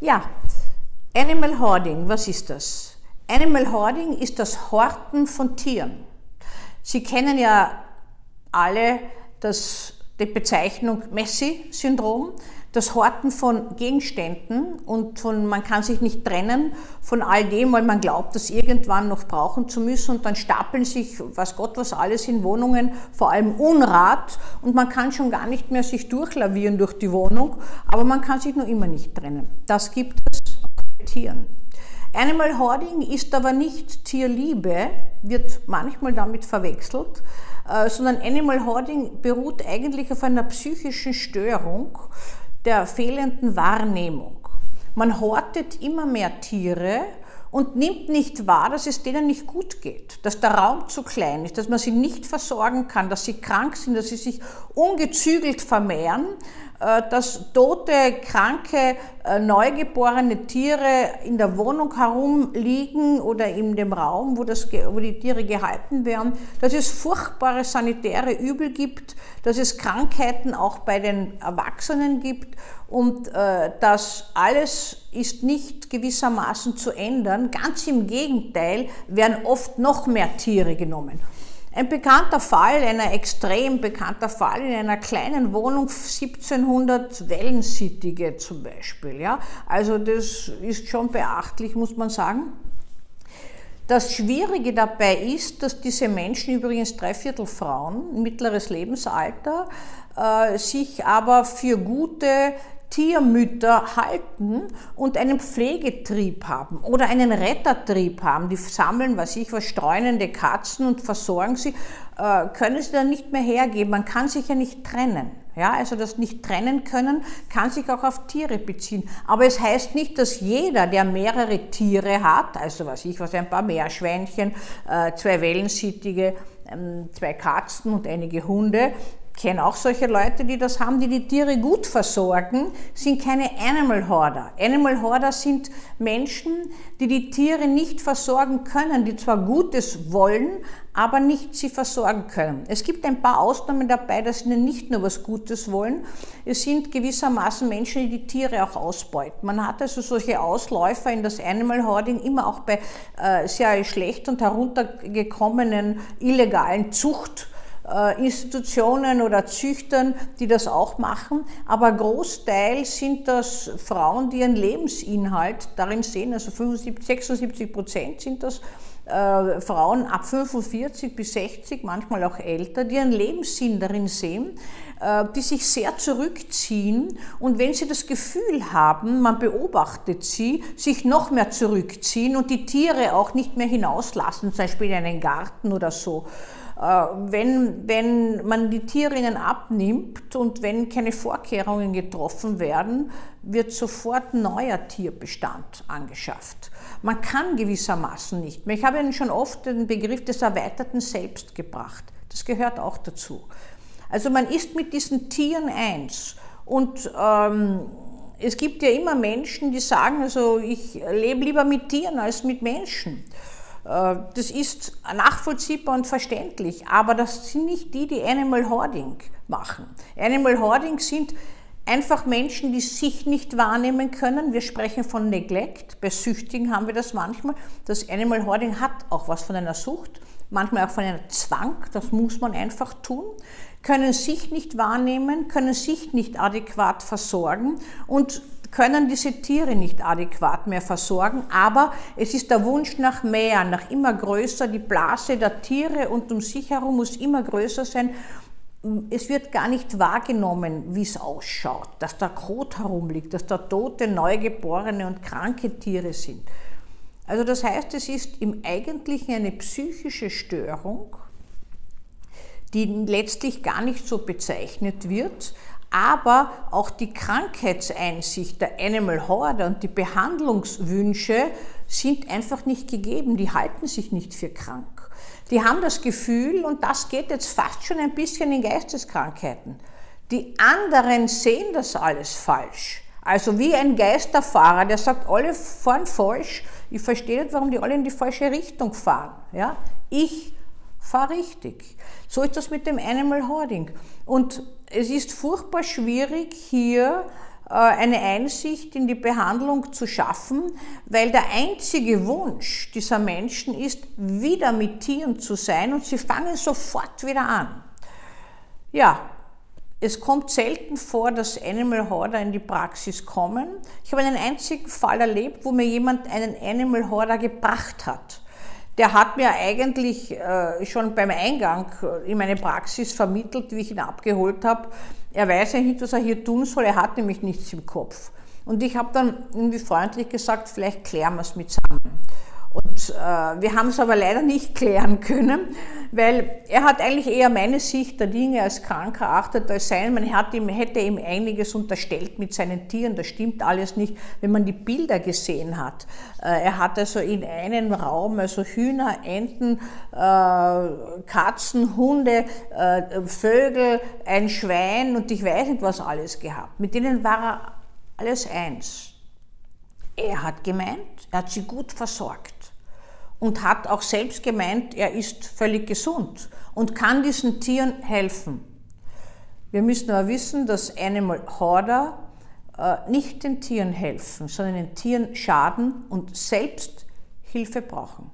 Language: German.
Ja, Animal Hoarding, was ist das? Animal Hoarding ist das Horten von Tieren. Sie kennen ja alle das, die Bezeichnung Messi-Syndrom das Horten von Gegenständen und von, man kann sich nicht trennen von all dem, weil man glaubt, das irgendwann noch brauchen zu müssen und dann stapeln sich, was Gott was alles in Wohnungen, vor allem Unrat und man kann schon gar nicht mehr sich durchlavieren durch die Wohnung, aber man kann sich nur immer nicht trennen. Das gibt es auch bei Tieren. Animal Hoarding ist aber nicht Tierliebe, wird manchmal damit verwechselt, sondern Animal Hoarding beruht eigentlich auf einer psychischen Störung, der fehlenden Wahrnehmung. Man hortet immer mehr Tiere und nimmt nicht wahr, dass es denen nicht gut geht, dass der Raum zu klein ist, dass man sie nicht versorgen kann, dass sie krank sind, dass sie sich ungezügelt vermehren äh, dass tote, kranke, äh, neugeborene Tiere in der Wohnung herumliegen oder in dem Raum, wo, das, wo die Tiere gehalten werden, dass es furchtbare sanitäre Übel gibt, dass es Krankheiten auch bei den Erwachsenen gibt und äh, das alles ist nicht gewissermaßen zu ändern. Ganz im Gegenteil werden oft noch mehr Tiere genommen. Ein bekannter Fall, ein extrem bekannter Fall in einer kleinen Wohnung, 1700 Wellensittige zum Beispiel. Ja? Also das ist schon beachtlich, muss man sagen. Das Schwierige dabei ist, dass diese Menschen, übrigens dreiviertel Frauen, mittleres Lebensalter, äh, sich aber für gute Tiermütter halten und einen Pflegetrieb haben oder einen Rettertrieb haben, die sammeln, was ich was, streunende Katzen und versorgen sie, äh, können sie dann nicht mehr hergeben. Man kann sich ja nicht trennen. Ja, also das nicht trennen können, kann sich auch auf Tiere beziehen. Aber es heißt nicht, dass jeder, der mehrere Tiere hat, also was ich was, ein paar Meerschweinchen, äh, zwei Wellensittige, ähm, zwei Katzen und einige Hunde, kenne auch solche Leute, die das haben, die die Tiere gut versorgen, sind keine Animal Hoarder. Animal Hoarder sind Menschen, die die Tiere nicht versorgen können, die zwar Gutes wollen, aber nicht sie versorgen können. Es gibt ein paar Ausnahmen dabei, dass ihnen nicht nur was Gutes wollen. Es sind gewissermaßen Menschen, die die Tiere auch ausbeuten. Man hat also solche Ausläufer in das Animal Hoarding immer auch bei äh, sehr schlecht und heruntergekommenen illegalen Zucht Institutionen oder Züchtern, die das auch machen, aber Großteil sind das Frauen, die ihren Lebensinhalt darin sehen, also 75, 76 Prozent sind das äh, Frauen ab 45 bis 60, manchmal auch älter, die ihren Lebenssinn darin sehen, äh, die sich sehr zurückziehen. Und wenn sie das Gefühl haben, man beobachtet sie, sich noch mehr zurückziehen und die Tiere auch nicht mehr hinauslassen, zum Beispiel in einen Garten oder so, äh, wenn, wenn man die Tiere ihnen abnimmt und wenn keine Vorkehrungen getroffen werden, wird sofort neuer Tierbestand angeschafft. Man kann gewissermaßen nicht mehr. Ich habe Ihnen schon oft den Begriff des erweiterten Selbst gebracht. Das gehört auch dazu. Also man ist mit diesen Tieren eins. Und ähm, es gibt ja immer Menschen, die sagen, also ich lebe lieber mit Tieren als mit Menschen. Äh, das ist nachvollziehbar und verständlich, aber das sind nicht die, die Animal Hoarding machen. Animal Hoarding sind einfach Menschen, die sich nicht wahrnehmen können. Wir sprechen von Neglect. Bei Süchtigen haben wir das manchmal. Das Animal Hoarding hat auch was von einer Sucht, manchmal auch von einer Zwang. Das muss man einfach tun. Können sich nicht wahrnehmen, können sich nicht adäquat versorgen und können diese Tiere nicht adäquat mehr versorgen, aber es ist der Wunsch nach mehr, nach immer größer. Die Blase der Tiere und um sich herum muss immer größer sein. Es wird gar nicht wahrgenommen, wie es ausschaut, dass da Kot herumliegt, dass da tote, neugeborene und kranke Tiere sind. Also das heißt, es ist im Eigentlichen eine psychische Störung, die letztlich gar nicht so bezeichnet wird, aber auch die Krankheitseinsicht der Animal Hoarder und die Behandlungswünsche sind einfach nicht gegeben. Die halten sich nicht für krank. Die haben das Gefühl, und das geht jetzt fast schon ein bisschen in Geisteskrankheiten, die anderen sehen das alles falsch. Also wie ein Geisterfahrer, der sagt, alle fahren falsch. Ich verstehe nicht, warum die alle in die falsche Richtung fahren. Ja? Ich fahre richtig. So ist das mit dem Animal Hoarding. Und es ist furchtbar schwierig, hier äh, eine Einsicht in die Behandlung zu schaffen, weil der einzige Wunsch dieser Menschen ist, wieder mit Tieren zu sein und sie fangen sofort wieder an. Ja, es kommt selten vor, dass Animal Hoarder in die Praxis kommen. Ich habe einen einzigen Fall erlebt, wo mir jemand einen Animal Hoarder gebracht hat. Der hat mir eigentlich äh, schon beim Eingang in meine Praxis vermittelt, wie ich ihn abgeholt habe. Er weiß ja nicht, was er hier tun soll, er hat nämlich nichts im Kopf. Und ich habe dann irgendwie freundlich gesagt, vielleicht klären wir es mit zusammen. Und äh, wir haben es aber leider nicht klären können, weil er hat eigentlich eher meine Sicht der Dinge als krank erachtet als sein. Man hat ihm, hätte ihm einiges unterstellt mit seinen Tieren, das stimmt alles nicht, wenn man die Bilder gesehen hat. Äh, er hat also in einem Raum also Hühner, Enten, äh, Katzen, Hunde, äh, Vögel, ein Schwein und ich weiß nicht was alles gehabt. Mit denen war er alles eins. Er hat gemeint, er hat sie gut versorgt und hat auch selbst gemeint, er ist völlig gesund und kann diesen Tieren helfen. Wir müssen aber wissen, dass Animal Hoarder äh, nicht den Tieren helfen, sondern den Tieren schaden und selbst Hilfe brauchen.